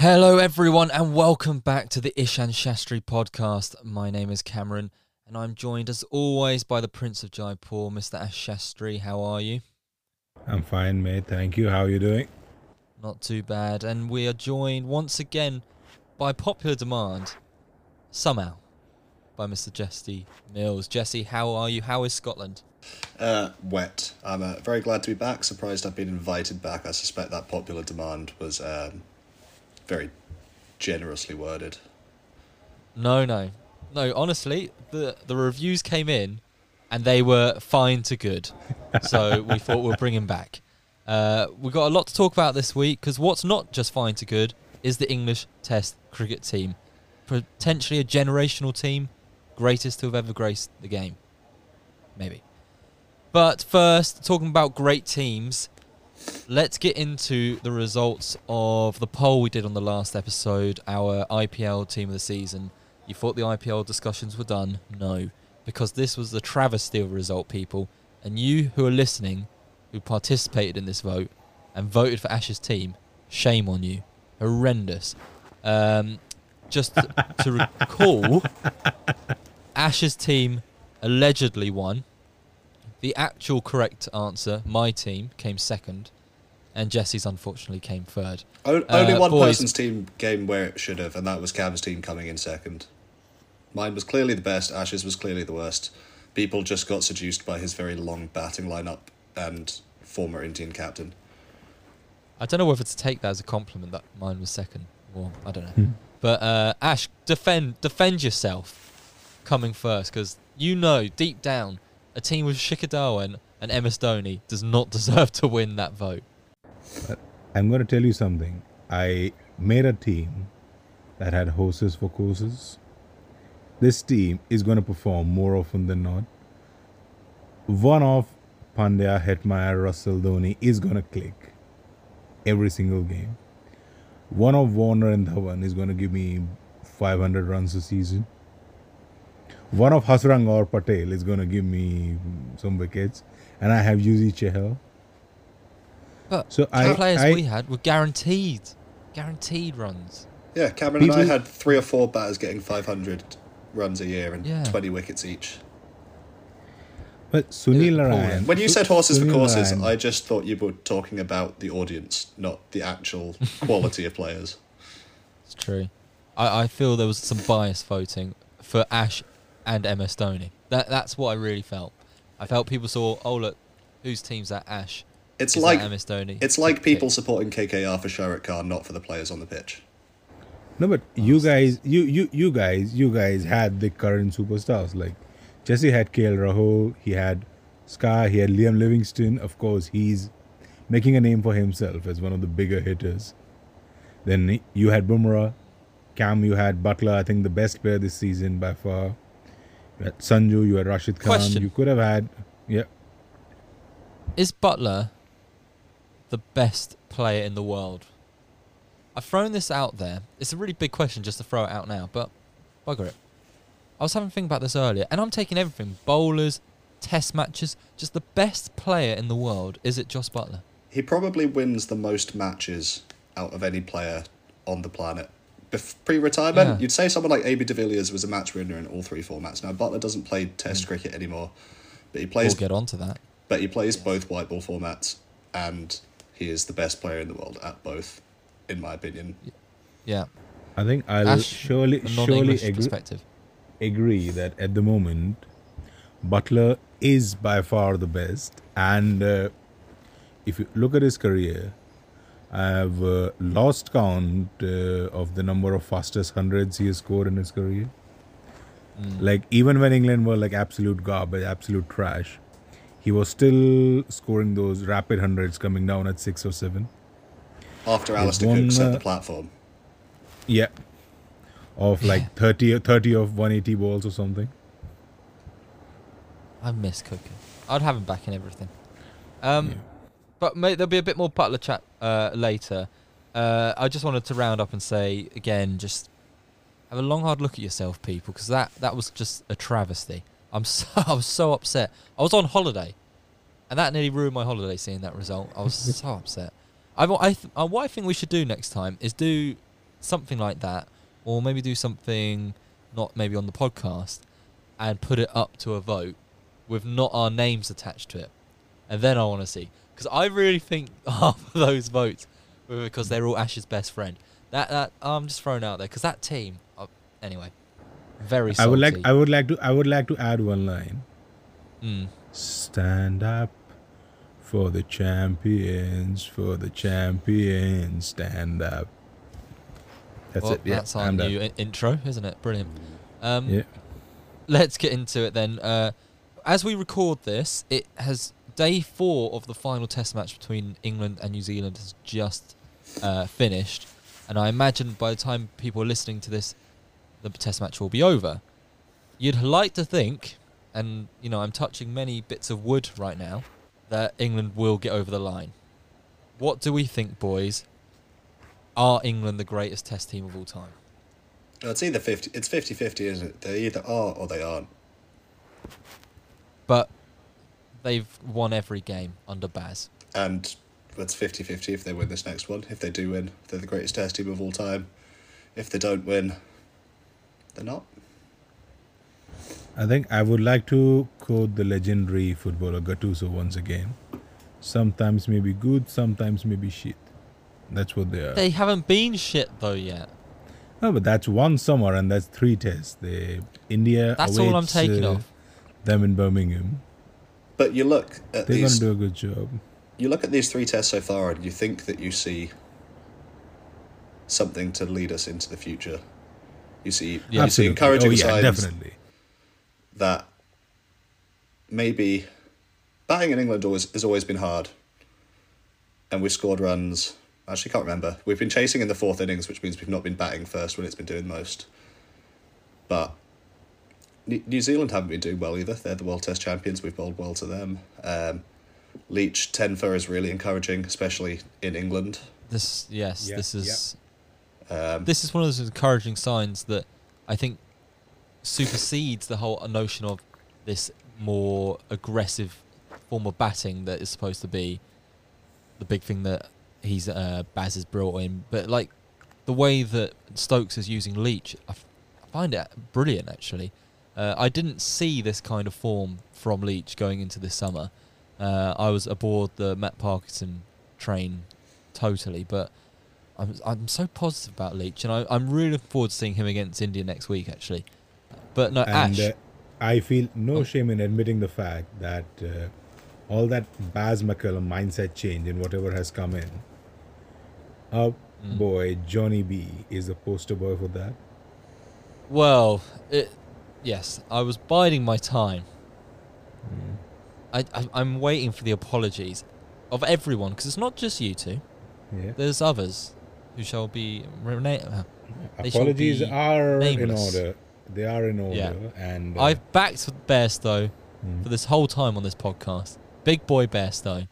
Hello, everyone, and welcome back to the Ishan Shastri podcast. My name is Cameron, and I'm joined, as always, by the Prince of Jaipur, Mr. Ash Shastri. How are you? I'm fine, mate. Thank you. How are you doing? Not too bad. And we are joined once again by popular demand, somehow, by Mr. Jesse Mills. Jesse, how are you? How is Scotland? Uh, wet. I'm uh, very glad to be back. Surprised I've been invited back. I suspect that popular demand was um, very generously worded. No, no, no. Honestly, the the reviews came in, and they were fine to good. So we thought we'll bring him back. Uh, we've got a lot to talk about this week because what's not just fine to good is the English Test cricket team, potentially a generational team, greatest to have ever graced the game. Maybe. But first, talking about great teams, let's get into the results of the poll we did on the last episode, our IPL team of the season. You thought the IPL discussions were done? No, because this was the travesty of result, people. And you who are listening, who participated in this vote and voted for Ash's team, shame on you. Horrendous. Um, just to recall, Ash's team allegedly won. The actual correct answer, my team, came second, and Jesse's unfortunately came third. O- only Uh, one boys- person's team came where it should have, and that was Cam's team coming in second. Mine was clearly the best. Ash's was clearly the worst. People just got seduced by his very long batting lineup and former Indian captain. I don't know whether to take that as a compliment that mine was second, or I don't know. Hmm. But uh, Ash, defend defend yourself coming first, because you know deep down a team with Shikhar Dhawan and MS Dhoni does not deserve to win that vote. I'm going to tell you something. I made a team that had horses for courses. This team is going to perform more often than not. One of Pandya, Hetmyer, Russell, Dhoni is going to click every single game. One of Warner and Dhawan is going to give me 500 runs a season. One of Hasrang or Patel is going to give me some wickets. And I have Yuzi Chahal. But So the I- players I- we had were guaranteed, guaranteed runs. Yeah, Cameron and I had three or four batters getting 500 runs a year and Yeah. 20 wickets each. But Sunil Yeah, Narayan. When you said horses for courses, Narayan- I just thought you were talking about the audience, not the actual quality of players. It's true. I, I feel there was some bias voting for Ash and MS Dhoni. That that's what I really felt. I felt people saw, oh look, whose team's that Ash? It's Is like that MS Dhoni? it's like people supporting KKR for Shah Rukh Khan, not for the players on the pitch. No, but you guys, you you you guys, you guys had the current superstars. Like Jesse had KL Rahul, he had Sky, he had Liam Livingstone. Of course, he's making a name for himself as one of the bigger hitters. Then you had Bumrah, Cam, you had Buttler. I think the best player this season by far. You had Sanju, you had Rashid Khan. Question. You could have had, yeah. Is Buttler the best player in the world? I've thrown this out there. It's a really big question just to throw it out now, but bugger it. I was having a think about this earlier, and I'm taking everything bowlers, test matches, just the best player in the world. Is it Jos Buttler? He probably wins the most matches out of any player on the planet. Bef- pre-retirement, Yeah. you'd say someone like AB de Villiers was a match winner in all three formats. Now Buttler doesn't play Test hmm. cricket anymore, but he plays. We'll get on to that. But he plays both white ball formats, and he is the best player in the world at both, in my opinion. Yeah. I think I'll Ash, surely surely agree. perspective. agree that at the moment Buttler is by far the best and uh, if you look at his career I've uh, lost count uh, of the number of fastest hundreds he has scored in his career Mm. like even when England were like absolute garbage absolute trash he was still scoring those rapid hundreds coming down at 6 or 7 After There's Alastair one, Cook set uh, the platform. yeah of like 30 30 of 180 balls or something I miss Cooker. I'd have him back in everything. Um, Yeah. But mate, there'll be a bit more Buttler chat uh, later. Uh, I just wanted to round up and say again, just have a long hard look at yourself, people, because that that was just a travesty. I'm so I was so upset. I was on holiday, and that nearly ruined my holiday seeing that result. I was so upset. I, I th- uh, what I think we should do next time is do something like that, or maybe do something not maybe on the podcast, and put it up to a vote with not our names attached to it, and then I want to see because I really think half of those votes were because they're all Ash's best friend. That that I'm just throwing out there because that team. Uh, anyway, very. I would like. I would like to I would like to add one line. Mm. Stand up for the champions, for the champions, stand up. That's well, it. Yeah, that's our new intro, isn't it? Brilliant. Um, Yeah. let's get into it then. Uh, as we record this, it has day four of the final test match between England and New Zealand has just uh, finished, and I imagine by the time people are listening to this, the test match will be over. You'd like to think, and you know I'm touching many bits of wood right now, that England will get over the line. What do we think, boys? Are England the greatest test team of all time? It's either 50, it's 50-50, isn't it? They either are or they aren't. But they've won every game under Baz. And it's 50-50 if they win this next one. If they do win, they're the greatest test team of all time. If they don't win, they're. I think I would like to quote the legendary footballer Gattuso once again. Sometimes may be good, sometimes may be shit. That's what they are. They haven't been shit though yet. no, but that's one summer and that's three tests. They India That's all I'm awaits, taking uh, off. them in Birmingham. But you look at They're these gonna do a good job. you look at these three tests so far and you think that you see something to lead us into the future. You see, Yeah. you see Absolutely. encouraging oh, yeah, signs definitely. that maybe batting in England always has always been hard, and we've scored runs. Actually, can't remember. We've been chasing in the fourth innings, which means we've not been batting first when it's been doing most. But New New Zealand haven't been doing well either. They're the World Test champions. We've bowled well to them. Um, Leach Tenfer is really encouraging, especially in England. This yes, Yeah, this is Um, this is one of those encouraging signs that I think supersedes the whole notion of this more aggressive form of batting that is supposed to be the big thing that he's uh, Baz has brought in. But like the way that Stokes is using Leach, I, f- I find it brilliant actually. Uh, I didn't see this kind of form from Leach going into this summer. Uh, I was aboard the Matt Parkinson train totally, but I'm I'm so positive about Leach, and I, I'm really looking forward to seeing him against India next week actually. But no, and Ash, uh, I feel no Oh. shame in admitting the fact that uh, all that Baz McCullum mindset change in whatever has come in. Our Mm. boy Jonny B is a poster boy for that. well, it, yes, I was biding my time. Mm. I, I I'm waiting for the apologies of everyone because it's not just you two. Yeah. There's others who shall be rena- uh, Apologies are nameless. in order. They are in order, Yeah. and uh, I've backed Bairstow mm. for this whole time on this podcast. Big boy Bairstow.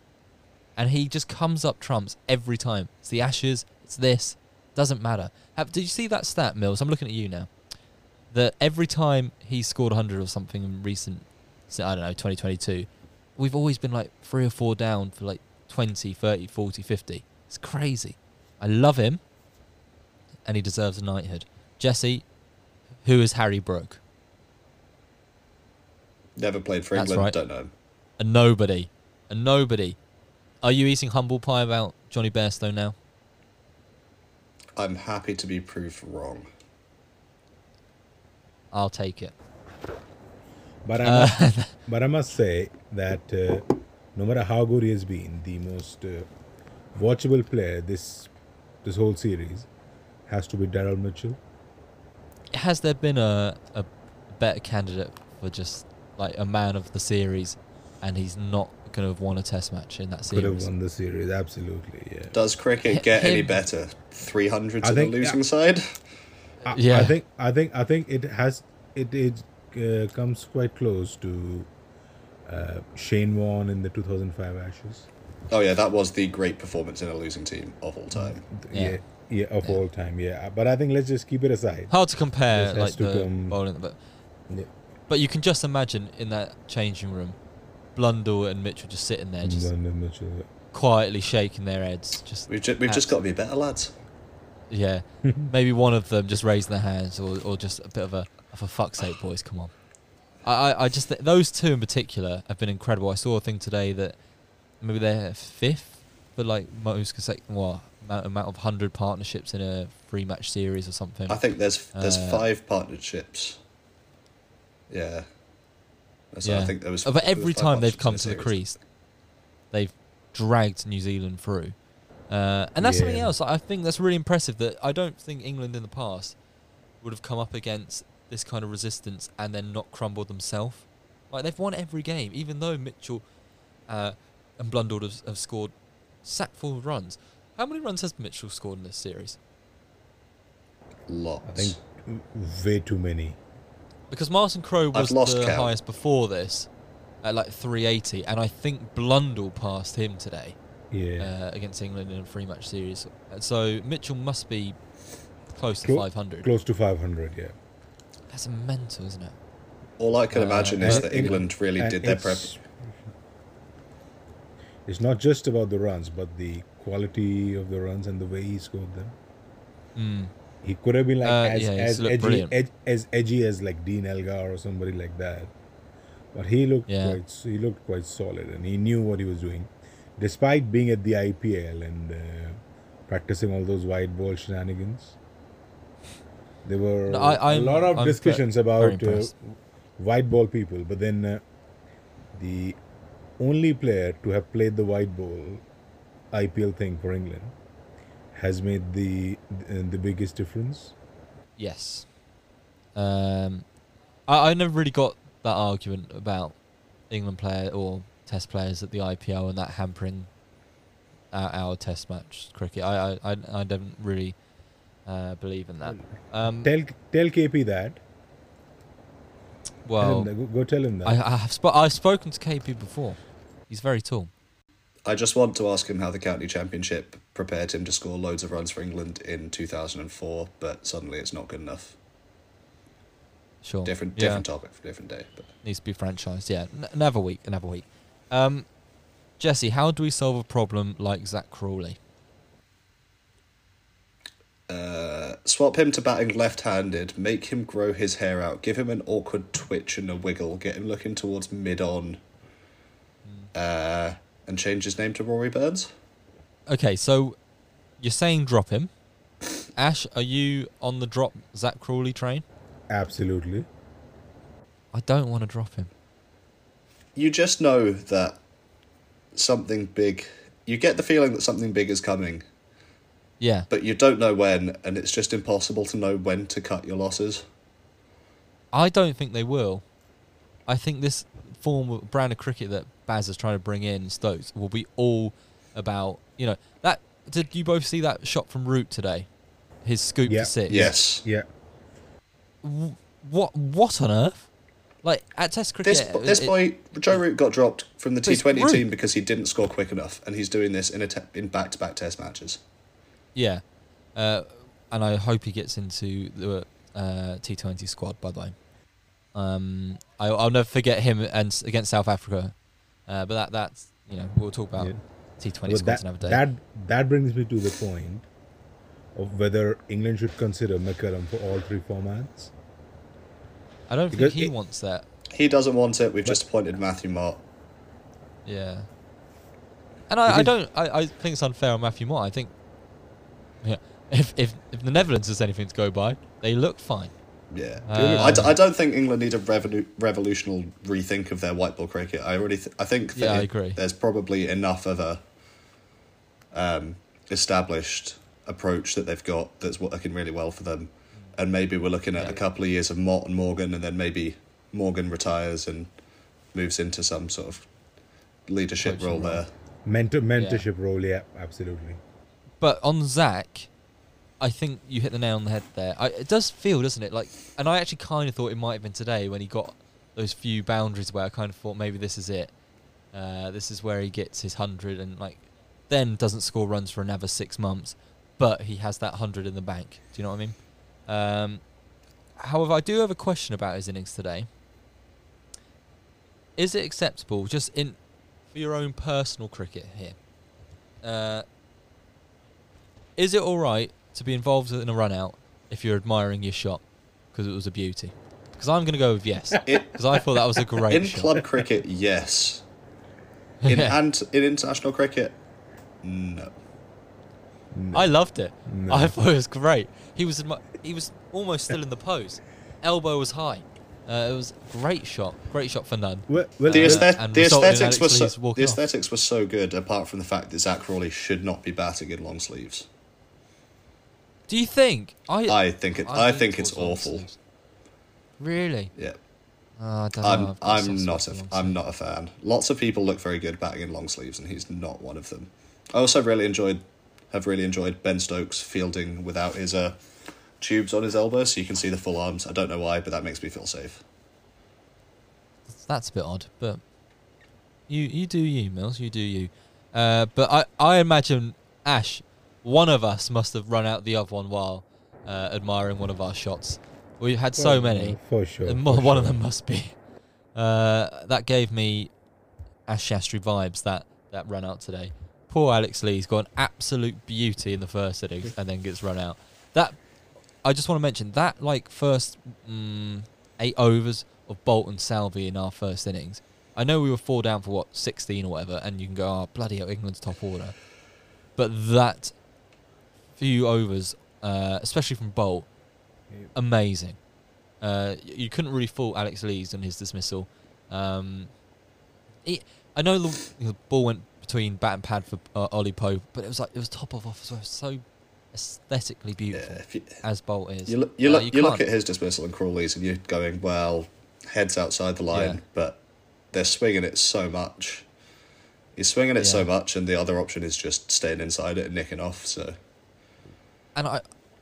And he just comes up trumps every time. It's the Ashes, it's this. Doesn't matter. Have, did you see that stat, Mills? I'm looking at you now. That every time he scored 100 or something in recent, I don't know, 2022, we've always been like three or four down for like 20, 30, 40, 50. It's crazy. I love him. And he deserves a knighthood. Jesse, who is Harry Brook? never played for That's England. right. Don't know. him. A nobody. A nobody. Are you eating humble pie about Jonny Bairstow now? I'm happy to be proved wrong. I'll take it. But I Uh, must, but I must say that uh, no matter how good he has been, the most uh, watchable player this this whole series has to be Daryl Mitchell. has there been a, a better candidate for just like a man of the series and he's not going to have won a test match in that series. Could have won the series, absolutely. Yeah. Does cricket H- get any better? Three hundred I to the losing yeah. side. I, Yeah. I think I think I think it has it it uh, comes quite close to uh, Shane Warne in the 2005 Ashes. Oh yeah, that was the great performance in a losing team of all time. Yeah. Yeah, yeah, of Yeah. all time. Yeah, but I think let's just keep it aside. Hard to compare This has like to the come- bowling, but Yeah. but you can just imagine in that changing room, Blundell and Mitchell just sitting there, just London Mitchell. quietly shaking their heads. Just We've just, we've just got to be better, lads. Yeah, maybe one of them just raising their hands, or, or just a bit of a for fuck's sake, boys, come on. I, I, I just th- those two in particular have been incredible. I saw a thing today that maybe they're fifth for like most consecutive what amount, amount of hundred partnerships in a three match series or something. I think there's there's Uh, five partnerships. Yeah. So yeah, I think there was. but every was time they've come a to the series. crease, they've dragged New Zealand through. Uh, and that's something else. I think that's really impressive. That I don't think England in the past would have come up against this kind of resistance and then not crumbled themselves. Like they've won every game, even though Mitchell uh, and Blundell have, have scored sackful of runs. How many runs has Mitchell scored in this series? Lots. I think way too many. Because Martin Crowe was lost the count. highest before this at like 380, and I think Blundell passed him today. Yeah. uh, against England in a three match series. So Mitchell must be close to Clo- 500. Close to 500, yeah. That's a mental, isn't it? All I can Uh, imagine is that England really did their prep. It's, not just about the runs, but the quality of the runs and the way he scored them. Mm. He could have been like Uh, as yeah, as edgy, ed, as edgy as like Dean Elgar or somebody like that. But he looked Yeah. quite he looked quite solid and he knew what he was doing, despite being at the IPL and uh, practicing all those white ball shenanigans. There were No, I- a lot of I'm discussions about uh, white ball people, but then uh, the only player to have played the white ball IPL thing for England has made the the, the biggest difference. Yes. Um, I, I never really got that argument about England player or Test players at the IPL and that hampering our, our Test match cricket. I I, I, I don't really uh, believe in that. Um, Tell tell KP that. Tell well, him that. Go, go tell him that. I, I have sp- I've spoken to KP before. He's very tall. I just want to ask him how the county championship prepared him to score loads of runs for England in 2004, but suddenly it's not good enough. Sure. Different Yeah. different topic for different day. But needs to be franchised. Yeah, N- another week, another week. Um, Jesse, how do we solve a problem like Zak Crawley? Uh, swap him to batting left-handed, make him grow his hair out, give him an awkward twitch and a wiggle, get him looking towards mid-on, uh, and change his name to Rory Burns. Okay, so you're saying drop him. Ash, are you on the drop Zak Crawley train? Absolutely. I don't want to drop him. You just know that something big. You get the feeling that something big is coming, Yeah, but you don't know when, and it's just impossible to know when to cut your losses. I don't think they will. I think this form of brand of cricket that Baz is trying to bring in Stokes will be all about you know that. Did you both see that shot from Root today? His scoop Yeah. for six. Yes. Yeah. What? What on earth? Like at Test cricket, This uh, this it- boy Joe Root got dropped from the T Twenty team because he didn't score quick enough, and he's doing this in a te- in back to back Test matches. Yeah, uh, and I hope he gets into the uh, T20 squad. By the way, um, I, I'll never forget him and against South Africa. Uh, but that that's you know we'll talk about Yeah. T20 But squads that, another day. that that brings me to the point of whether England should consider McCullum for all three formats. I don't think he it- wants that. He doesn't want it. We've But- just appointed Matthew Mott. Yeah, and I, I don't. I, I think it's unfair on Matthew Mott. I think, yeah, if if if the Netherlands is anything to go by, they look fine. Yeah, Uh, I, d- I don't think England need a revolu- revolutional rethink of their white ball cricket. I already th- I think that Yeah, I agree. there's probably enough of a um, established approach that they've got that's working really well for them, and maybe we're looking at Yeah. a couple of years of Mott and Morgan, and then maybe Morgan retires and moves into some sort of leadership Coaching role role. there. Mentor mentorship role, yeah, absolutely. But on Zak, I think you hit the nail on the head there. I, it does feel, doesn't it? Like, and I actually kind of thought it might have been today when he got those few boundaries where I kind of thought maybe this is it. Uh, this is where he gets his hundred and like, then doesn't score runs for another six months, but he has that hundred in the bank. Do you know what I mean? Um, however, I do have a question about his innings today. Is it acceptable, just in for your own personal cricket here? Uh, is it all right to be involved in a run out if you're admiring your shot because it was a beauty? Because I'm going to go with yes because I thought that was a great in shot. club cricket, yes. In Yeah. and in international cricket, no. I loved it. No. I thought it was great. He was admi- he was almost still in the pose. Elbow was high. Uh, it was a great shot. Great shot for none. Well, well, The, Uh, aesthet- the aesthetics Alex was so, the walking off. aesthetics was so good. Apart from the fact that Zak Crawley should not be batting in long sleeves. Do you think? I I think it. I lean think it's awful. Really? Yeah, Oh, I don't I'm I've got I'm not. A, I'm not a fan. Lots of people look very good batting in long sleeves, and he's not one of them. I also really enjoyed. Have really enjoyed Ben Stokes fielding without his uh, tubes on his elbow, so you can see the full arms. I don't know why, but that makes me feel safe. That's a bit odd, but you you do you, Mills. You do you. Uh, but I I imagine Ash, one of us must have run out the other one while uh, admiring one of our shots. We've had so many. For sure. and one of them must be. Uh, that gave me Ash Shastri vibes. That that run out today. Poor Alex Lees got an absolute beauty in the first innings and then gets run out. That I just want to mention that like first mm, eight overs of Boult and Southee in our first innings. I know we were four down for what sixteen or whatever, and you can go, oh bloody hell, England's top order. But that few overs, uh, especially from Boult, Yeah. amazing. Uh, you couldn't really fault Alex Lees on his dismissal. Um, he, I know the, the ball went between bat and pad for uh, Ollie Pope, but it was like it was top of off as well. So aesthetically Yeah, beautiful if you, as Boult is. you look, you look, you look at his dismissal and Crawley's, and you're going, well, heads outside the line, Yeah. but they're swinging it so much. He's swinging it so much, and the other option is just staying inside it and nicking off. So and I,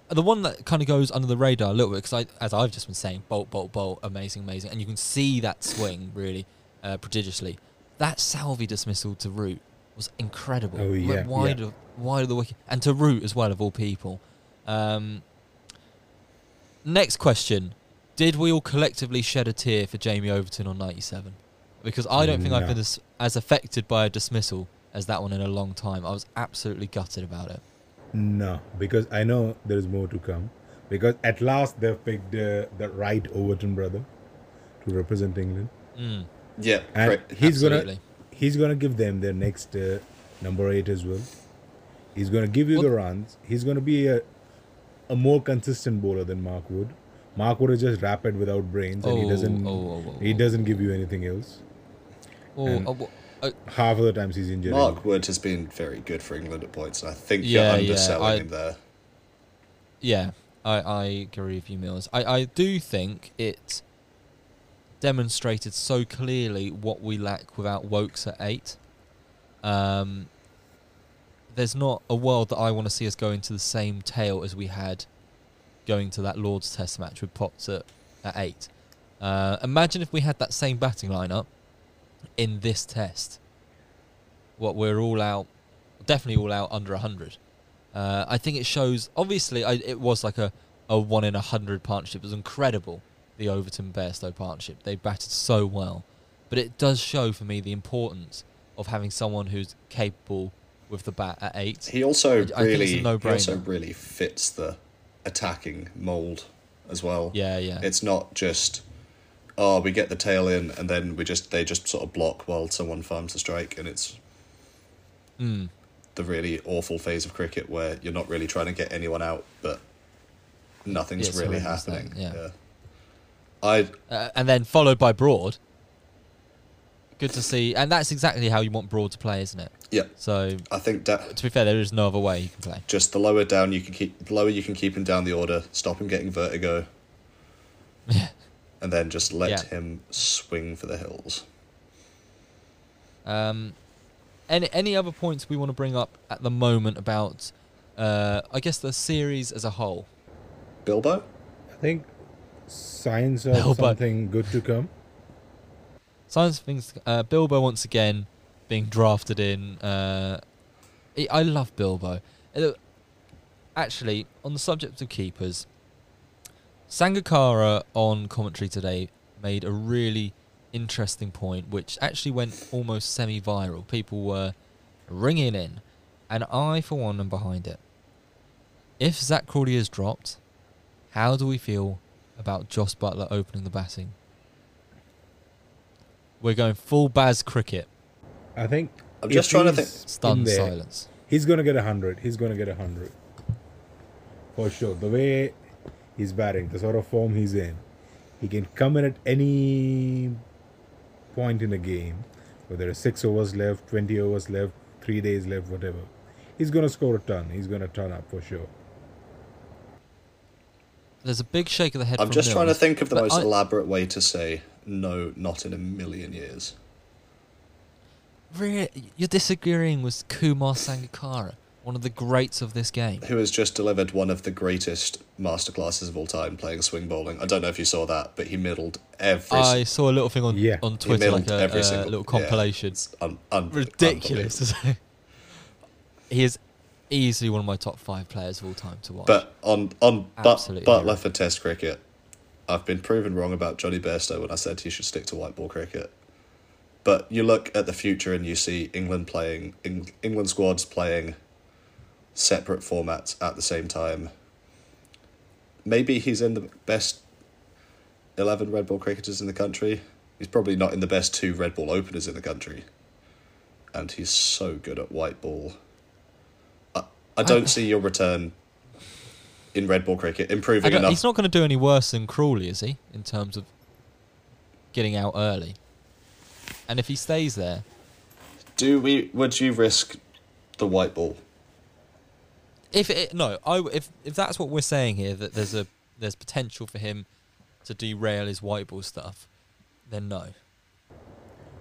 the one that kind of goes under the radar a little bit because I, as I've just been saying, Boult, Boult, Boult, amazing, amazing, and you can see that swing really uh, prodigiously. That Southee dismissal to Root was incredible. Oh, Went yeah, wide yeah. of wide of the wicket, and to Root as well of all people. Um, next question: Did we all collectively shed a tear for Jamie Overton on ninety-seven? Because I don't think I've been as, as affected by a dismissal as that one in a long time. I was absolutely gutted about it. No, because I know there is more to come. Because at last they've picked uh, the right Overton brother to represent England, Mm. yeah, and great. he's Absolutely. gonna he's gonna give them their next uh, number eight as well. He's gonna give you the runs. He's gonna be a a more consistent bowler than Mark Wood. Mark Wood is just rapid without brains, and he Oh, doesn't oh, oh, oh, he oh. doesn't give you anything else. Oh, And- wha- Half of the times he's injured. Mark Wood has been very good for England at points, and I think Yeah, you're yeah, underselling I- him there. yeah, I, I agree with you, Mills. I, I do think it demonstrated so clearly what we lack without Woakes at eight. Um, there's not a world that I want to see us go into the same tail as we had going to that Lord's Test match with Potts at, at eight. Uh, imagine if we had that same batting lineup in this test. What we're all out, definitely all out under 100. Uh, I think it shows. Obviously, I, it was like a, a one in a hundred partnership. It was incredible, the Overton Bairstow partnership. They batted so well, but it does show for me the importance of having someone who's capable with the bat at eight. He also I- I think it's a really, he no-brainer. also really fits the attacking mold as well. Yeah, yeah, It's not just oh we get the tail in and then we just they just sort of block while someone farms the strike and it's mm. the really awful phase of cricket where you're not really trying to get anyone out but nothing's Yeah, really happening. yeah. I uh, and then followed by Broad. Good to see, and that's exactly how you want Broad to play, isn't it? yeah So, I think da- to be fair, there is no other way you can play. just the lower down you can keep the lower you can keep him down the order, stop him getting vertigo, Yeah. And then just let Yeah. him swing for the hills. Um, any any other points we want to bring up at the moment about, uh, I guess the series as a whole? Bilbo? I think signs of Bilbo. something good to come. Science things. Uh, Bilbo once again being drafted in. Uh, I- I love Bilbo. Uh, Actually, on the subject of keepers, Sangakkara on commentary today made a really interesting point, which actually went almost semi-viral. People were ringing in, and I, for one, am behind it. if Zak Crawley is dropped, how do we feel about Jos Buttler opening the batting? We're going full Baz cricket. I think. I'm just trying to he's think- Stunned there, silence. He's gonna get a hundred. He's gonna get a hundred. For sure. The way he's batting, the sort of form he's in, he can come in at any point in a game, whether it's six overs left, twenty overs left, three days left, whatever. He's gonna score a ton. He's gonna turn up for sure. There's a big shake of the head. I'm from just trying to think of the most I- elaborate way to say no, not in a million years. Really, you're disagreeing with Kumar Sangakkara, one of the greats of this game. Who has just delivered one of the greatest masterclasses of all time playing swing bowling? I don't know if you saw that, but he middled every. I saw a little thing on Yeah. on Twitter, like a, every a single little compilation. it's un, un, Ridiculous. he is easily one of my top five players of all time to watch. But on on but, Absolutely Buttler for Test cricket, I've been proven wrong about Jonny Bairstow when I said he should stick to white ball cricket. But you look at the future and you see England playing Eng, England squads playing separate formats at the same time. Maybe he's in the best eleven red ball cricketers in the country. He's probably not in the best two red ball openers in the country. And he's so good at white ball. I, I don't see your return in red ball cricket improving enough. he's not going to do any worse than Crawley, is he? In terms of getting out early. And if he stays there, Do we? Would you risk the white ball? If it, no, I w if if that's what we're saying here, that there's a there's potential for him to derail his white ball stuff, then no.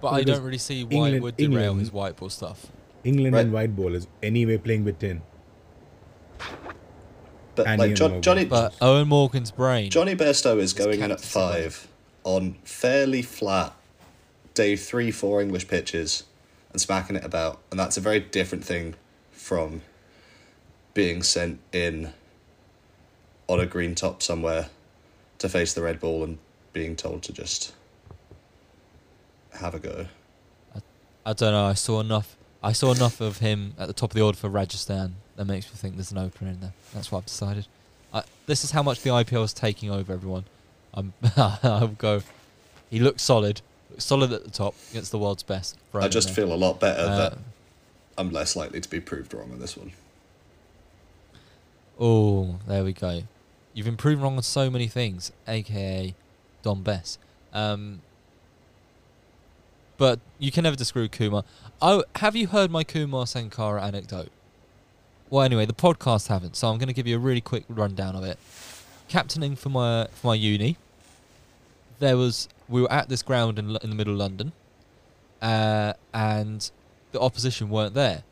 But Well, I don't really see why it England- would derail England- his white ball stuff. England Right. and white bowlers anyway playing with ten. But And like John, Johnny, But Eoin Morgan's brain. Jonny Bairstow is going in at five on fairly flat day three, four English pitches and smacking it about, and that's a very different thing from being sent in on a green top somewhere to face the red ball and being told to just have a go. I don't know. I saw enough. I saw enough of him at the top of the order for Rajasthan that makes me think there's an opener in there. That's what I've decided. I, this is how much the IPL is taking over everyone. I'm, I'll go. He looks solid. Looks solid at the top against the world's best. I just feel a lot better Uh, that I'm less likely to be proved wrong on this one. Oh, there we go. You've been proven wrong on so many things, aka Dom Bess. Um, but you can never disagree with Kumar. Oh, have you heard my Kumar Sangakkara anecdote? Well, anyway, the podcast haven't, so I'm going to give you a really quick rundown of it. Captaining for my for my uni, there was we were at this ground in in the middle of London, uh, and the opposition weren't there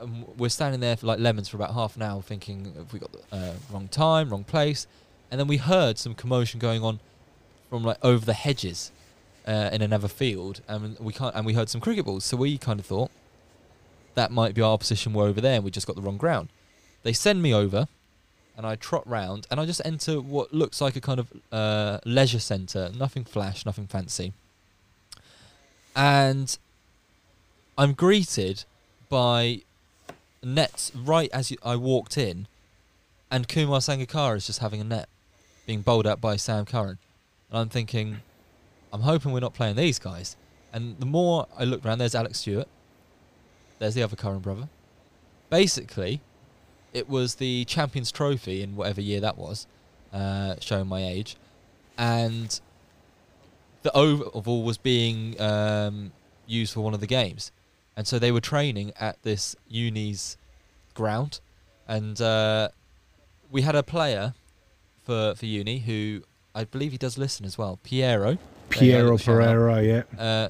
and we're standing there for like lemons for about half an hour, thinking have we got the uh, wrong time, wrong place, and then we heard some commotion going on from like over the hedges uh, in another field, and we can't, and we heard some cricket balls. So we kind of thought that might be our position. We're over there, and we just got the wrong ground. They send me over, and I trot round, and I just enter what looks like a kind of uh, leisure centre, nothing flash, nothing fancy, and I'm greeted by nets right as you, I walked in, and Kumar Sangakkara is just having a net, being bowled at by Sam Curran, and I'm thinking, I'm hoping we're not playing these guys. And the more I look around, there's Alec Stewart, there's the other Curran brother. Basically, it was the Champions Trophy in whatever year that was, uh, showing my age, and the oval was being um, used for one of the games and so they were training at this uni's ground, and uh, we had a player for for uni who I believe he does listen as well, Piero. There you go, Piero. Pereira, yeah. Uh,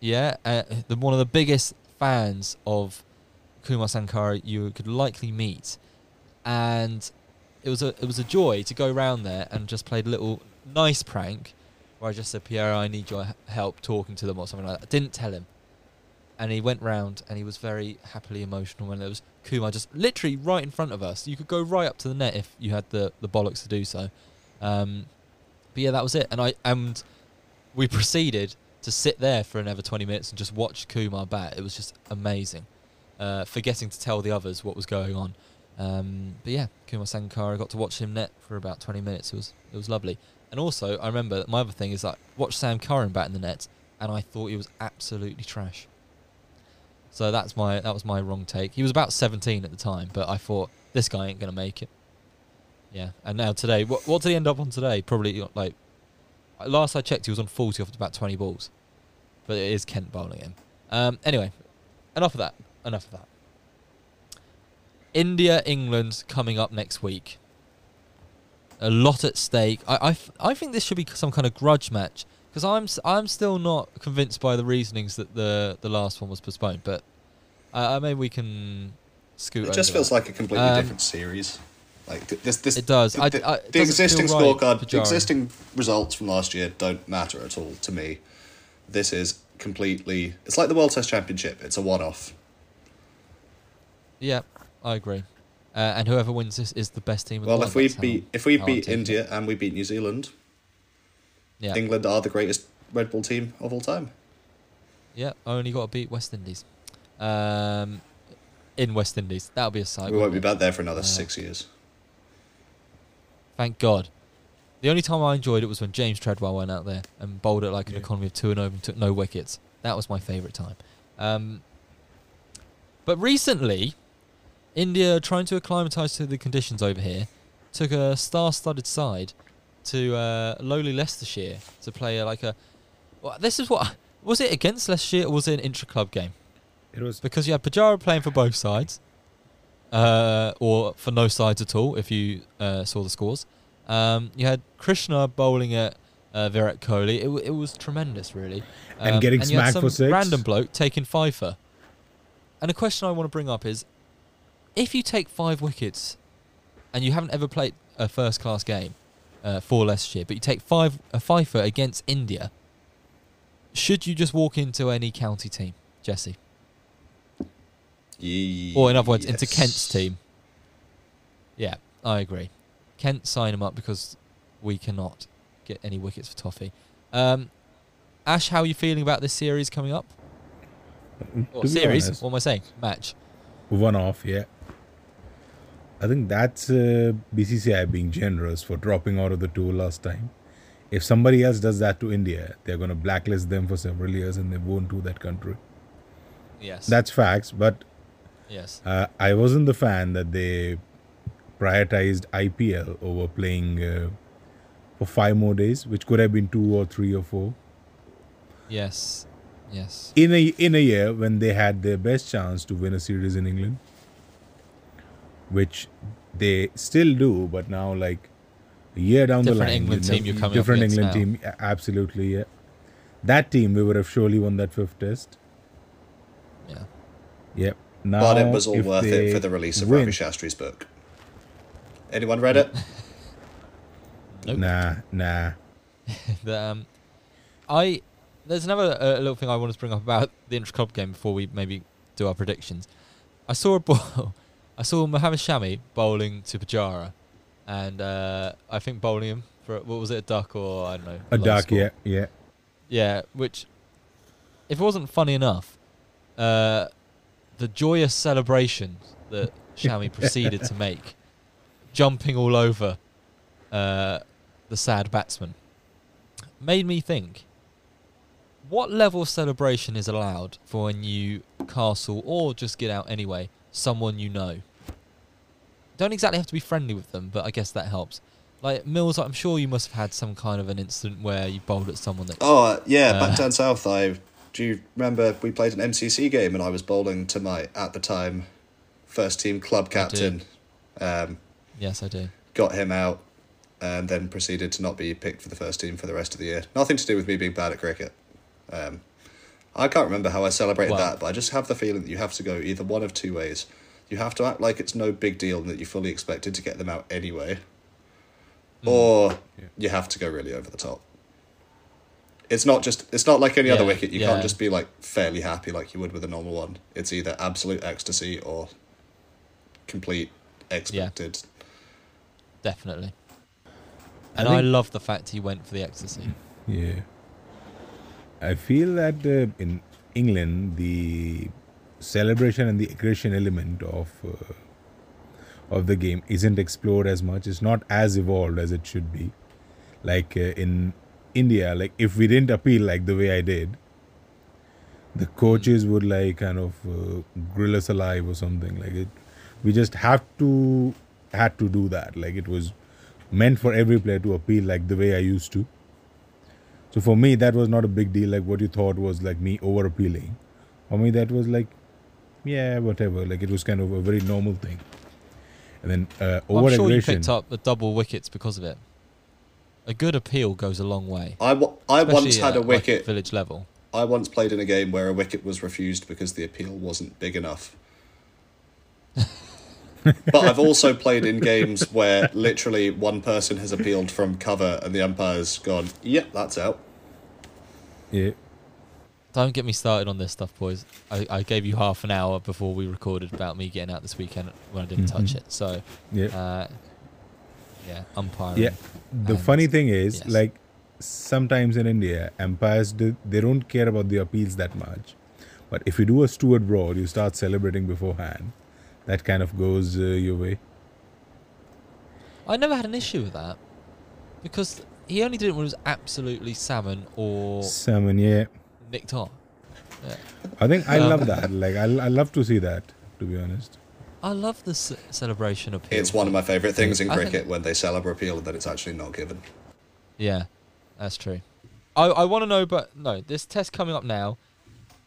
yeah, uh, the, one of the biggest fans of Kumar Sangakkara you could likely meet, and it was a it was a joy to go round there and just play a little nice prank, where I just said, Piero, I need your help talking to them or something like that. I didn't tell him, and he went round and he was very happily emotional when there was Kumar just literally right in front of us. You could go right up to the net if you had the the bollocks to do so. Um, but yeah, that was it, and I and we proceeded to sit there for another 20 minutes and just watch Kumar bat. It was just amazing. Uh, forgetting to tell the others what was going on. Um, but yeah, Kumar Sangakkara got to watch him net for about 20 minutes. It was it was lovely. And also, I remember my other thing is like watched Sam Curran bat in the net, and I thought he was absolutely trash. So that's my that was my wrong take. He was about 17 at the time, but I thought this guy ain't gonna make it. Yeah, and now today, what what did he end up on today? Probably like last I checked, he was on 40 off about 20 balls, but it is Kent bowling him. Um, anyway, enough of that. Enough of that. India England coming up next week. A lot at stake. I I, I think this should be some kind of grudge match because I'm I'm still not convinced by the reasonings that the the last one was postponed. But uh, uh, maybe we can scoot. It just feels that. like a completely Um, different series. Like th- this, this It does. The, I- I- it the existing right scorecard, the existing results from last year don't matter at all to me. This is completely. It's like the World Test Championship. It's a one-off. Yeah, I agree. Uh, and whoever wins this is the best team. In Well, the if we beat if we I beat it. India and we beat New Zealand, yeah, England are the greatest red ball team of all time. yeah, only got to beat West Indies. Um, in West Indies, that'll be a sight. we won't be it? back there for another Uh, six years. Thank God. The only time I enjoyed it was when James Treadwell went out there and bowled it like an Yeah. economy of two and over and took no wickets. That was my favourite time. Um, but recently, India, trying to acclimatise to the conditions over here, took a star-studded side to uh, lowly Leicestershire to play uh, like a. Well, this is what was it against Leicestershire or was it an intra-club game? It was because you had Pujara playing for both sides, uh, or for no sides at all if you uh, saw the scores. Um, you had Krishna bowling at uh, Virat Kohli. It, w- it was tremendous, really. And Um, getting you had smacked for six. Random bloke taking fifer. And a question I want to bring up is, if you take five wickets, and you haven't ever played a first-class game uh, for Leicestershire, but you take five a fifer against India, should you just walk into any county team, Jesse? Or in other words, into Kent's team. Yeah, I agree. Kent sign him up because we cannot get any wickets for Toffee. Um, Ash, how are you feeling about this series coming up? Or series? honest, What am I saying? Match. one off, yeah. I think that's uh, BCCI being generous for dropping out of the tour last time. If somebody else does that to India, they're going to blacklist them for several years and they won't do that country. Yes. That's facts, but yes. uh, I wasn't the fan that they prioritized IPL over playing uh, for five more days, which could have been two or three or four. Yes. Yes. in a in a year when they had their best chance to win a series in England, which they still do, but now like a year down the Different line, England you know, team you're coming different against England now. team, absolutely, yeah. That team we would have surely won that fifth test. Yeah. Yep. Now, but it was all worth it for the release of win, Ravi Shastri's book. Anyone read it? Nope. Nah, nah. the, um, I there's another uh, little thing I want to bring up about the intra club game before we maybe do our predictions. I saw a ball. I saw Mohammed Shami bowling to Pujara, and uh, I think bowling him for what was it a duck or I don't know A duck, score. yeah, yeah. yeah. Which, if it wasn't funny enough, uh, the joyous celebration that Shami proceeded to make, jumping all over uh, the sad batsman, made me think what level of celebration is allowed for when you castle or just get out anyway someone you know don't exactly have to be friendly with them but i guess that helps like mills i'm sure you must have had some kind of an incident where you bowled at someone that Oh uh, yeah, Uh, back down south. I do you remember we played an MCC game and I was bowling to my at the time first team club captain. Um, yes i do got him out, and then proceeded to not be picked for the first team for the rest of the year. Nothing to do with me being bad at cricket. Um, I can't remember how I celebrated Well- that, but I just have the feeling that you have to go either one of two ways. You have to act like it's no big deal and that you fully expected to get them out anyway, or Yeah. you have to go really over the top. It's not just. It's not like any other wicket. You yeah. can't just be like fairly happy like you would with a normal one. It's either absolute ecstasy or complete expected. definitely and I, think- love the fact he went for the ecstasy Yeah. I feel that uh, in England, the celebration and the aggression element of uh, of the game isn't explored as much. It's not as evolved as it should be. Like uh, in India, like if we didn't appeal like the way I did, the coaches would like kind of uh, grill us alive or something. Like it, we just have to had to do that. Like it was meant for every player to appeal like the way I used to. So for me, that was not a big deal. Like what you thought was like me over appealing. For me, that was like, yeah, whatever. Like it was kind of a very normal thing. And then uh, over I'm sure you picked up the double wickets because of it. A good appeal goes a long way. I, I once had at, a like, wicket. village level. I once played in a game where a wicket was refused because the appeal wasn't big enough. but I've also played in games where literally one person has appealed from cover and the umpire's gone, yep, that's out. Yeah. Don't get me started on this stuff, boys. I, I gave you half an hour before we recorded about me getting out this weekend when I didn't touch Mhm. it. So, Yeah. uh, yeah, umpiring. Yeah. The And- funny thing is, yes. like, sometimes in India, umpires do, they don't care about the appeals that much. But if you do a Stuart Broad, you start celebrating beforehand. That kind of goes uh, your way. I never had an issue with that because he only did it when it was absolutely salmon or Salmon, yeah. Nicked on. Yeah. I think I Um, love that. Like, I, I love to see that, to be honest. I love the ce- celebration appeal. It's one of my favourite things in I think- cricket when they celebrate appeal and then it's actually not given. Yeah, that's true. I, I want to know, but no, this test coming up now.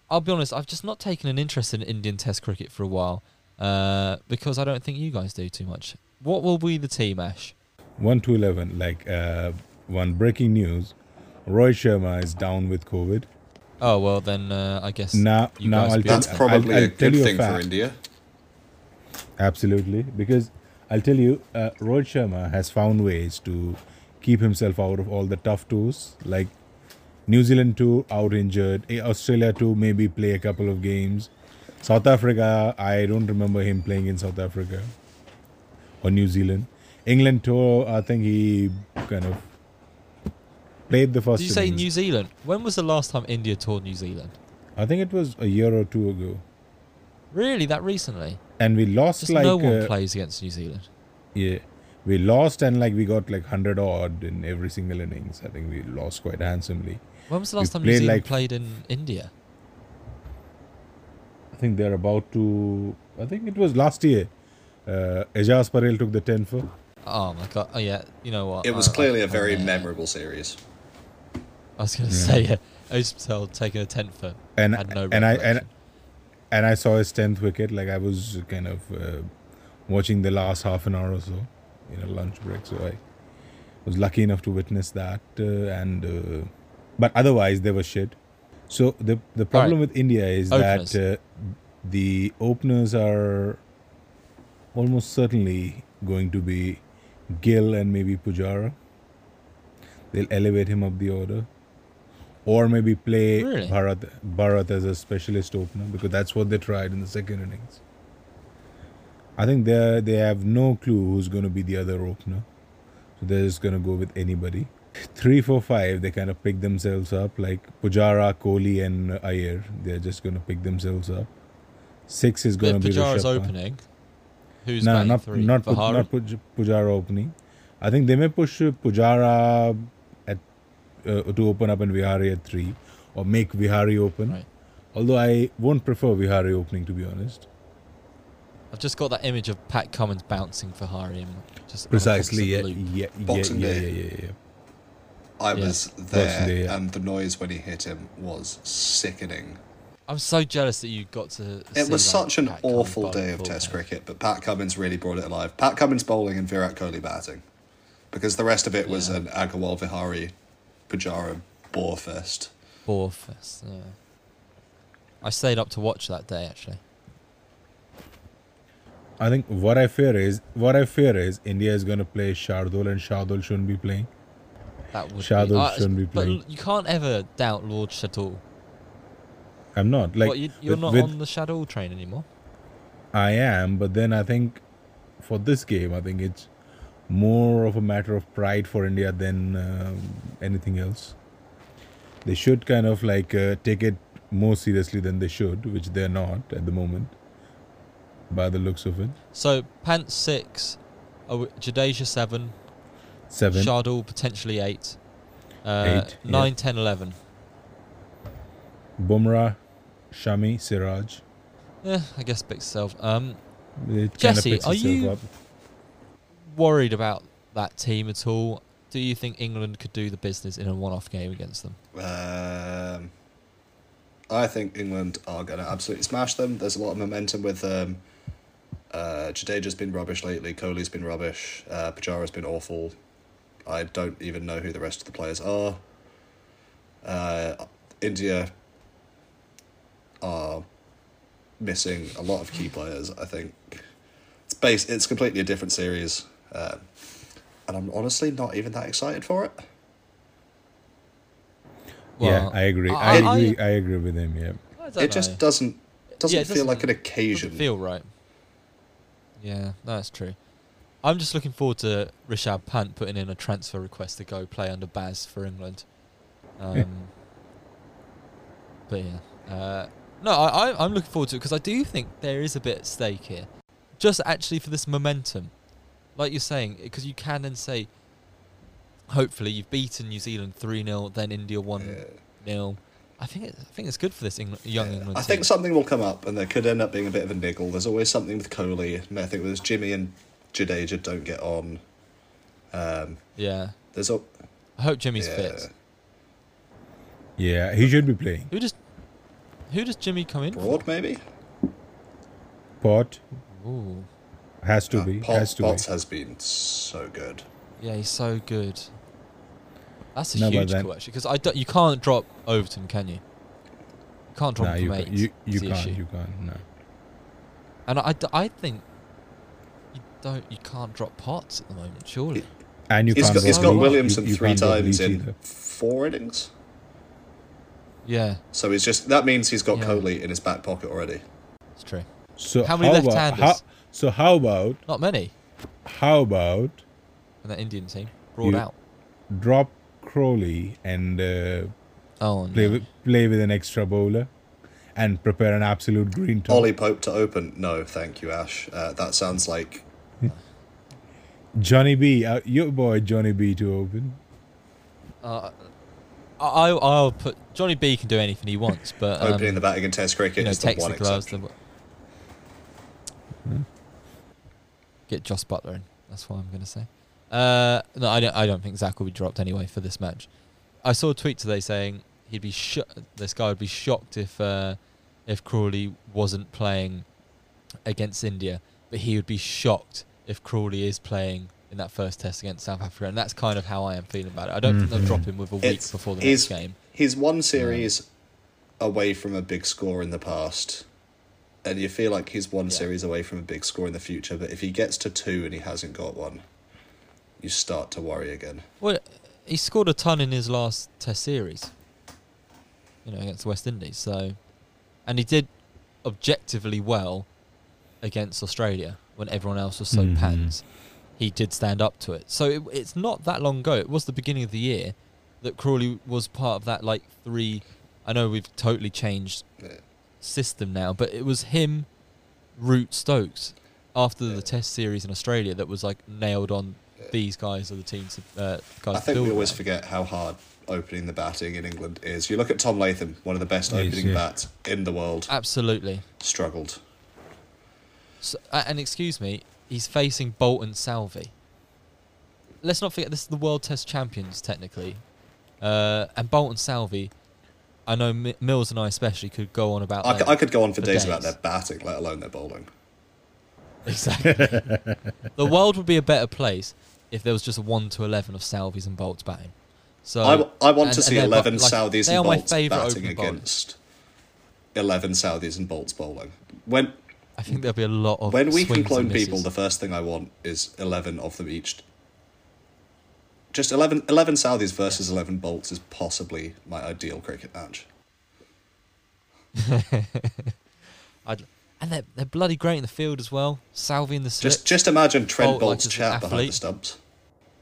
I'll be honest, I've just not taken an interest in Indian Test cricket for a while uh, because I don't think you guys do too much. What will be the team, Ash? 1 to 11. Like, uh, one breaking news Rohit Sharma is down with COVID. Oh well, then uh, I guess Now, you guys I'll beat tell, That's probably I'll, a I'll tell good you a thing for. India. Absolutely, because I'll tell you, uh, Rohit Sharma has found ways to keep himself out of all the tough tours, like New Zealand tour out injured, Australia tour maybe play a couple of games, South Africa I don't remember him playing in South Africa or New Zealand, England tour I think he kind of played the first. Did you say innings. New Zealand? When was the last time India toured New Zealand? I think it was a year or two ago, Really, that recently? and we lost Just like no one uh, plays against New Zealand. Yeah. We lost and like we got like 100 odd in every single innings. I think we lost quite handsomely. When was the we last time New played Zealand like- played in India? I think they're about to. I think it was last year. Uh, Ajaz Patel took the 10 for. Oh my god! Oh yeah, you know what? It was I- clearly a very yeah. memorable series. I was going to Yeah. say yeah. Otis Patel taking a tenth for And, had no and I and, and I saw his 10th wicket. Like I was kind of uh, watching the last half an hour or so in a lunch break. So I was lucky enough to witness that. Uh, and uh, But otherwise, they were shit. So the, the problem with India is Openers. that uh, the openers are almost certainly going to be Gill and maybe Pujara. They'll elevate him up the order. Or maybe play Really? Bharat, Bharat as a specialist opener because that's what they tried in the second innings. I think they they have no clue who's going to be the other opener. So they're just going to go with anybody. Three, four, five, they kind of pick themselves up like Pujara, Kohli, and Iyer. They're just going to pick themselves up. Six is going to be Pujara's opening, who's No, not three? not Pu- Vihari? not Puj- Pujara opening. I think they may push Pujara uh, to open up and Vihari at three, or make Vihari open. Right. Although I won't prefer Vihari opening to be honest. I've just got that image of Pat Cummins bouncing Vihari and just Precisely, yeah, yeah, yeah, Boxing yeah, Day. yeah, yeah, yeah. I Yeah. was there, Day, yeah. and the noise when he hit him was sickening. I'm so jealous that you got to. It see was such an Pat awful bowling day of Test day. cricket, but Pat Cummins really brought it alive. Pat Cummins bowling and Virat Kohli batting, because the rest of it was Yeah. an Agarwal Vihari Pujara bore fest. Borefest, yeah. I stayed up to watch that day actually. I think what I fear is what I fear is India is going to play Shardul and Shardul shouldn't be playing. That would Shardul be, uh, shouldn't be playing. but playing. you can't ever doubt Lord Shardul. I'm not like what, you, you're with- not with- on the Shardul train anymore. I am, but then I think for this game, I think it's more of a matter of pride for India than um, anything else. They should kind of like uh, take it more seriously than they should, which they're not at the moment. by the looks of it. So Pants six, Jadeja seven, Seven. Shardul potentially eight, uh, Eight, yeah. nine, ten, eleven. Bumrah, Shami, Siraj. Yeah, I guess picks itself. Um, It Jesse, are you- up. Worried about that team at all? Do you think England could do the business in a one-off game against them? Um, I think England are going to absolutely smash them. There's a lot of momentum with them. Uh, Jadeja's been rubbish lately. Kohli's been rubbish. Uh, Pujara's been awful. I don't even know who the rest of the players are. Uh, India are missing a lot of key players. I think it's based. It's completely a different series, um, and I'm honestly not even that excited for it. yeah, I agree. I, I- I- agree. I, agree with him. Yeah. It just know. doesn't doesn't Yeah, it feel like an occasion. Doesn't feel right. Yeah, no, that's true. I'm just looking forward to Rishabh Pant putting in a transfer request to go play under Baz for England. Um, but yeah, uh, no, I, I, I'm looking forward to it because I do think there is a bit at stake here, just actually for this momentum, like you're saying, because you can then say, hopefully you've beaten New Zealand three 0 then India one Yeah. 0 I think it, I think it's good for this England, young Yeah. England. I team. think something will come up, and there could end up being a bit of a niggle. There's always something with Kohli. I think there's Jimmy and Jadeja don't get on. Um, Yeah, there's a I hope Jimmy's yeah. fit. Yeah, he should be playing. Who does who does Jimmy come in Broad maybe. Pot for? Ooh, has to Uh, be. Pot- has to Potts be. has been so good. yeah, he's so good. That's a No, huge then- call actually, because I don't, you can't drop Overton, can you? You can't drop Nah, him you, from ca- eight. you, you the can't. issue. You can't. No. And I think you don't, you can't drop Potts at the moment, surely. And you He's can't. got, he's go got Williamson You- you three can't times in either. four innings. Yeah, So he's just that means he's got Yeah. Kohli in his back pocket already. it's true. So How many left-handers? How, so how about Not many how about in that Indian team. Brought out. drop Crawley and uh, Oh play no. with play with an extra bowler, and prepare an absolute green top. Ollie Pope to open. No, thank you, Ash. Uh, that sounds like Jonny B, uh, your boy Jonny B to open. Uh, I, I'll put Jonny B can do anything he wants, but um, opening the batting in Test cricket you know, is the one the gloves. exception. The... Get Jos Buttler in. That's what I'm going to say. Uh, no, I don't. I don't think Zak will be dropped anyway for this match. I saw a tweet today saying he'd be sho- This guy would be shocked if uh, if Crawley wasn't playing against India, but he would be shocked if Crawley is playing in that first test against South Africa, and that's kind of how I am feeling about it. I don't think they'll Mhm. drop him with a week It's- before the he's- next game. He's one series away from a big score in the past, and you feel like he's one Yeah. series away from a big score in the future. But if he gets to two and he hasn't got one, you start to worry again. Well, he scored a ton in his last Test series. You know, against the West Indies. So, and he did objectively well against Australia when everyone else was so Mhm. pants. He did stand up to it. So it, it's not that long ago. It was the beginning of the year that Crawley was part of that like three. I know we've totally changed Yeah. System now, but it was him, Root Stokes, after Yeah. the Test series in Australia that was like nailed on. Yeah. These guys are the teams. To, uh, guys I think we always around. forget how hard opening the batting in England is. You look at Tom Latham, one of the best Yes, opening yeah. bats in the world, Absolutely. struggled. So, and excuse me, he's facing Boult and Southee. Let's not forget this is the World Test champions technically, uh, and Boult and Southee. I know Mi- Mills and I especially could go on about. I, c- them. I could go on for, for days, about their batting, let alone their bowling. Exactly. the world would be a better place if there was just a one to eleven of Southees and Boults batting. So I, w- I want and- to see 11 like, they and Boults batting bowlers. against 11 Southees and Boults bowling. When I think there'll be a lot of when we can clone people, the first thing I want is 11 of them each. Just 11, 11 Southees versus 11 Boults is possibly my ideal cricket match. I'd, and they're, they're bloody great in the field as well. Southee in the slips. Just just imagine Trent Boult like Boult's an chat behind the stumps.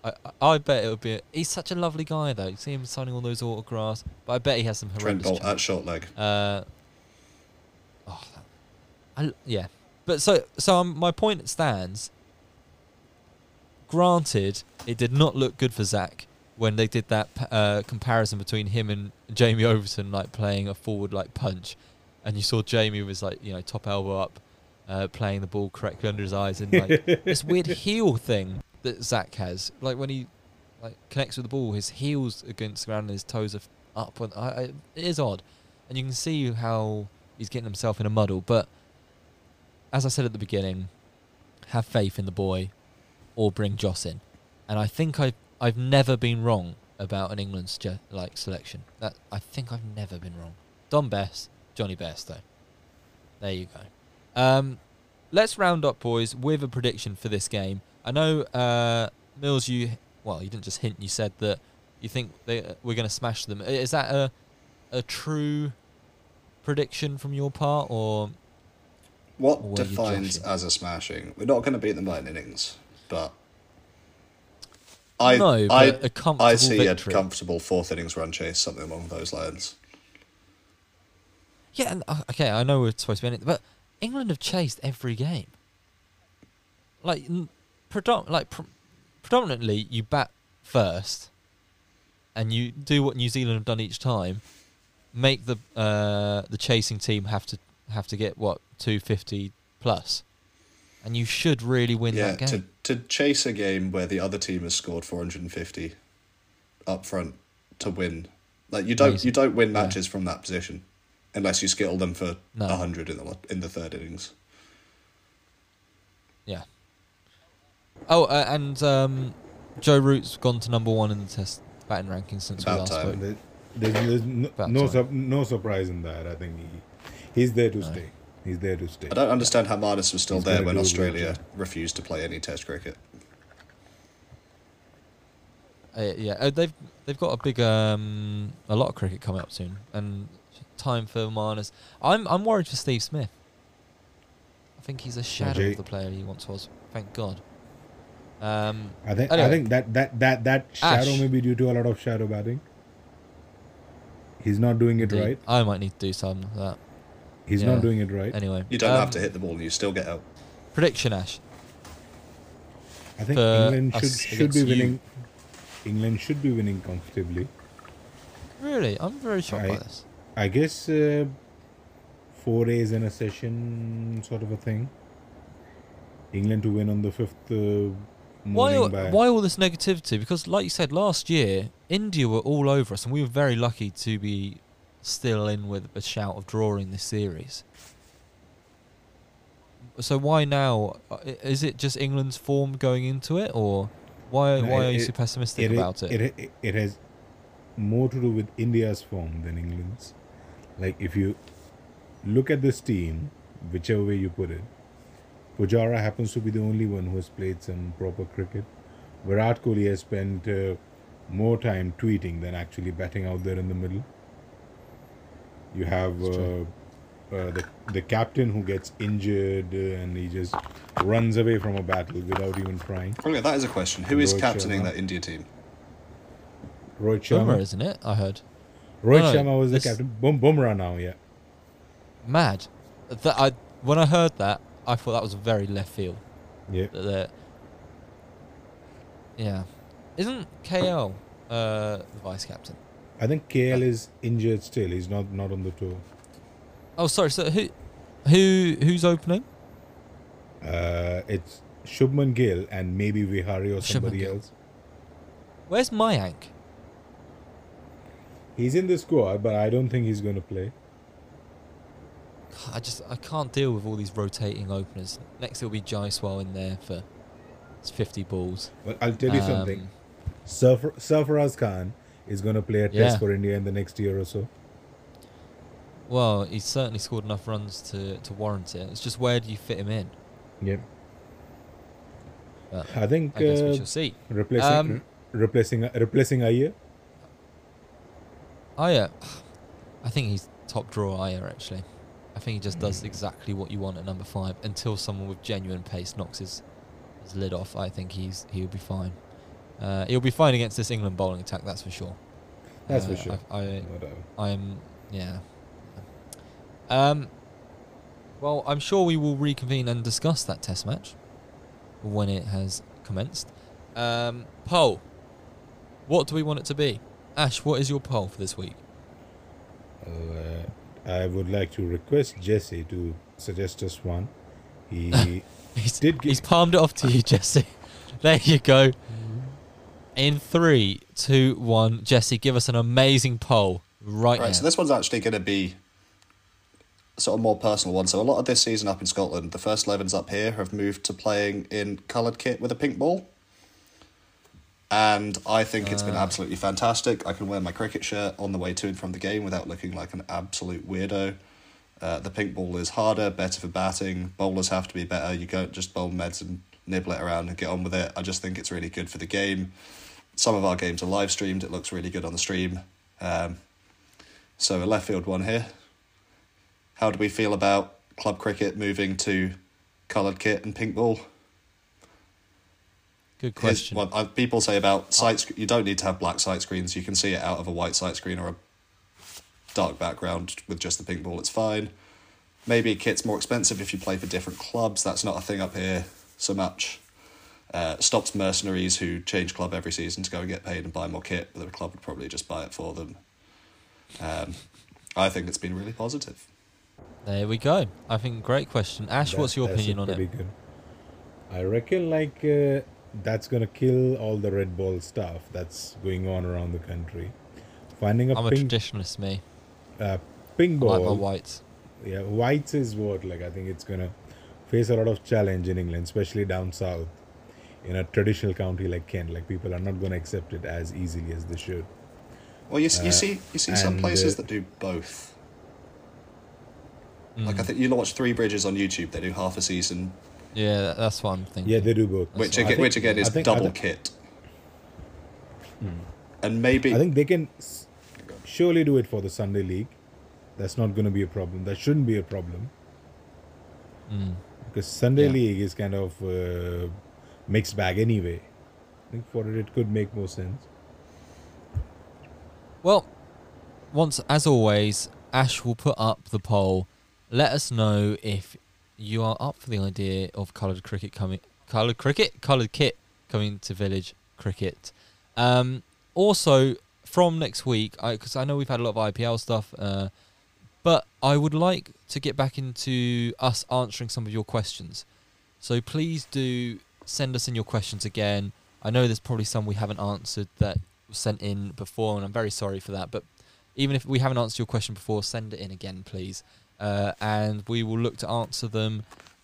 I, I bet it would be. A, he's such a lovely guy, though. You see him signing all those autographs, but I bet he has some Trent horrendous. Boult chat. at short leg. Uh, oh, that- I, yeah, but But so so um, my point stands. Granted, it did not look good for Zak when they did that uh, comparison between him and Jamie Overton, like playing a forward like punch, and you saw Jamie was like you know top elbow up, uh, playing the ball correctly under his eyes, and like this weird heel thing that Zak has, like when he like connects with the ball, his heels against the ground and his toes are up. And I, I, it is odd, and you can see how he's getting himself in a muddle. But as I said at the beginning, have faith in the boy, or bring Jos in. And I think I've I've never been wrong about an England like selection. That I think I've never been wrong. Dom Bess, Johnny Best though. There you go. Um, let's round up, boys, with a prediction for this game. I know uh, Mills, you well, you didn't just hint. You said that you think they we're going to smash them. Is that a a true prediction from your part, or What Or defines as a smashing? We're not going to beat them by an innings, but I no? But I a comfortable I see victory. a comfortable fourth innings run chase, something along those lines. Yeah, and, uh, okay, I know we're supposed to be in it, but England have chased every game. Like, predom- like pr- predominantly, you bat first, and you do what New Zealand have done each time, make the uh, the chasing team have to have to get what two fifty plus, and you should really win yeah, that game. to to chase a game where the other team has scored 450 up front to win. Like you don't Amazing. you don't win Yeah. matches from that position unless you skittle them for No. 100 in the in the third innings. Yeah. Oh, uh, and um, Joe Root's gone to number one in the Test batting rankings since we last time. spoke. There's, there's no no, time. no surprise in that. I think he, he's there to No. stay. He's there to stay. I don't understand how Marnus was still He's there when do a great Australia refused to play any Test cricket. Uh, yeah, uh, they've they've got a big um a lot of cricket coming up soon, and time for Marnus. I'm I'm worried for Steve Smith. I think he's a shadow Jay- of the player he once was. Thank God. Um, I think Anyway. I think that that that that shadow Ash. may be due to a lot of shadow batting. He's not doing it indeed, right. I might need to do some of that. He's Yeah. not doing it right. Anyway, You don't um, have to hit the ball and you still get out. prediction, Ash. I think England should should against be you. winning. England should be winning comfortably. Really, I'm very shocked by I- this. I guess uh, four days in a session, sort of a thing. England to win on the fifth uh, Why why all this negativity? Because, like you said, last year India were all over us, and we were very lucky to be still in with a shout of drawing this series. So why now? Uh, Is it just England's form going into it, or why No, why it- are you so pessimistic it, about it? It, it it has more to do with India's form than England's. Like if you look at this team, whichever way you put it, Pujara happens to be the only one who has played some proper cricket. Virat Kohli has spent uh, more time tweeting than actually batting out there in the middle. You have uh, uh, the the captain who gets injured uh, and he just runs away from a battle without even trying. Okay, that is a question. Who is Rohit captaining Sharma. that India team? Rohit Bumrah, Sharma. isn't it? I heard. Rohit No, no, Sharma was the this- captain. Bum Bumrah now, yeah. Mad. That I when I heard that, I thought that was very left field. Yeah. that they're- yeah, isn't KL uh, the vice captain? I think KL is injured still. He's not not on the tour. Oh, sorry. So who, who, who's opening? Uh, it's Shubman Gill and maybe Vihari or somebody else. Where's Mayank? He's in the squad, but I don't think he's going to play. I just I can't deal with all these rotating openers. Next it'll be Jaiswal in there for his fifty balls. But I'll tell you Um, something. Surf- Sarfaraz Khan is going to play a test for India in the next year or so. Well, he's certainly scored enough runs to, to warrant it. It's just where do you fit him in? Yeah. But I think I guess we uh, shall see. replacing Um, re- replacing replacing Iyer. Aya, I think he's top draw Iyer actually. I think he just does exactly what you want at number five until someone with genuine pace knocks his, his lid off. I think he's he'll be fine. Uh, he'll be fine against this England bowling attack, that's for sure. That's for Uh, sure. I, I. I'm yeah. Um, Well, I'm sure we will reconvene and discuss that test match when it has commenced. Um, poll. What do we want it to be? Ash, what is your poll for this week? Uh, I would like to request Jesse to suggest us one. He He's, Did he's palmed it off to you, Jesse. There you go. In three, two, one, Jesse, give us an amazing poll right, Right, now. so this one's actually going to be sort of more personal one. So a lot of this season up in Scotland, the first 11s up here have moved to playing in coloured kit with a pink ball. And I think it's been Ah. absolutely fantastic. I can wear my cricket shirt on the way to and from the game without looking like an absolute weirdo. Uh, the pink ball is harder, better for batting. Bowlers have to be better. You can't just bowl meds and nibble it around and get on with it. I just think it's really good for the game. Some of our games are live streamed. It looks really good on the stream. Um, so a left field one here. How do we feel about club cricket moving to coloured kit and pink ball? Good Here's question. What uh, people say about sight. Sc- you don't need to have black sight screens. You can see it out of a white sight screen or a dark background with just the pink ball. It's fine. Maybe kit's more expensive if you play for different clubs. That's not a thing up here so much. Uh, stops mercenaries who change club every season to go and get paid and buy more kit, but the club would probably just buy it for them. Um, I think it's been really positive. There we go. I think great question. Ash, That- what's your opinion on pretty it? Good. I reckon like uh, that's gonna kill all the red ball stuff that's going on around the country. Finding a I'm a pink traditionalist, me. uh, pink I like my ball, whites. yeah, whites is what like I think it's gonna face a lot of challenge in England, especially down south. In a traditional county like Kent, like people are not gonna accept it as easily as they should. Well, you, s you Uh, see, you see some places uh, that do both. Like I Mm. think you watch Three Bridges on YouTube. They do half a season, Yeah, that's what I'm thinking. Yeah, they do both. which again, think- which again is think- double think- kit. And maybe I think they can surely do it for the Sunday league. That's not going to be a problem. That shouldn't be a problem Mm. Because Sunday Yeah. league is kind of uh, mixed bag anyway. I think for it, it could make more sense. Well, once as always, Ash will put up the poll. Let us know if you are up for the idea of coloured cricket coming, coloured cricket, coloured kit coming to village cricket. Um, also, from next week, because I, know we've had a lot of IPL stuff, uh, but I would like to get back into us answering some of your questions. So please do send us in your questions again. I know there's probably some we haven't answered that was sent in before, and I'm very sorry for that. But even if we haven't answered your question before, send it in again, please. Uh, and we will look to answer them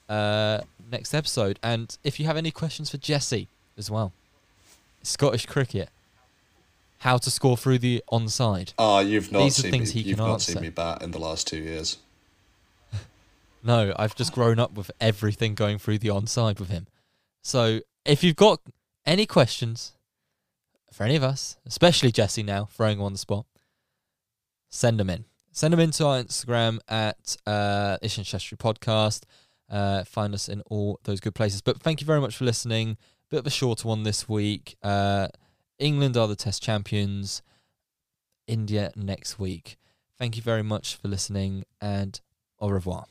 uh, next episode. And if you have any questions for Jesse as well, Scottish cricket, how to score through the onside. Ah, you've not These are seen things me. he You've can not answer. seen me bat in the last two years. No, I've just grown up with everything going through the onside with him. So if you've got any questions for any of us, especially Jesse now, throwing him on the spot, send them in. Send them into our Instagram at uh, Ishan Shastri Podcast. Uh, find us in all those good places. But thank you very much for listening. Bit of a shorter one this week. Uh, England are the Test champions. India next week. Thank you very much for listening and au revoir.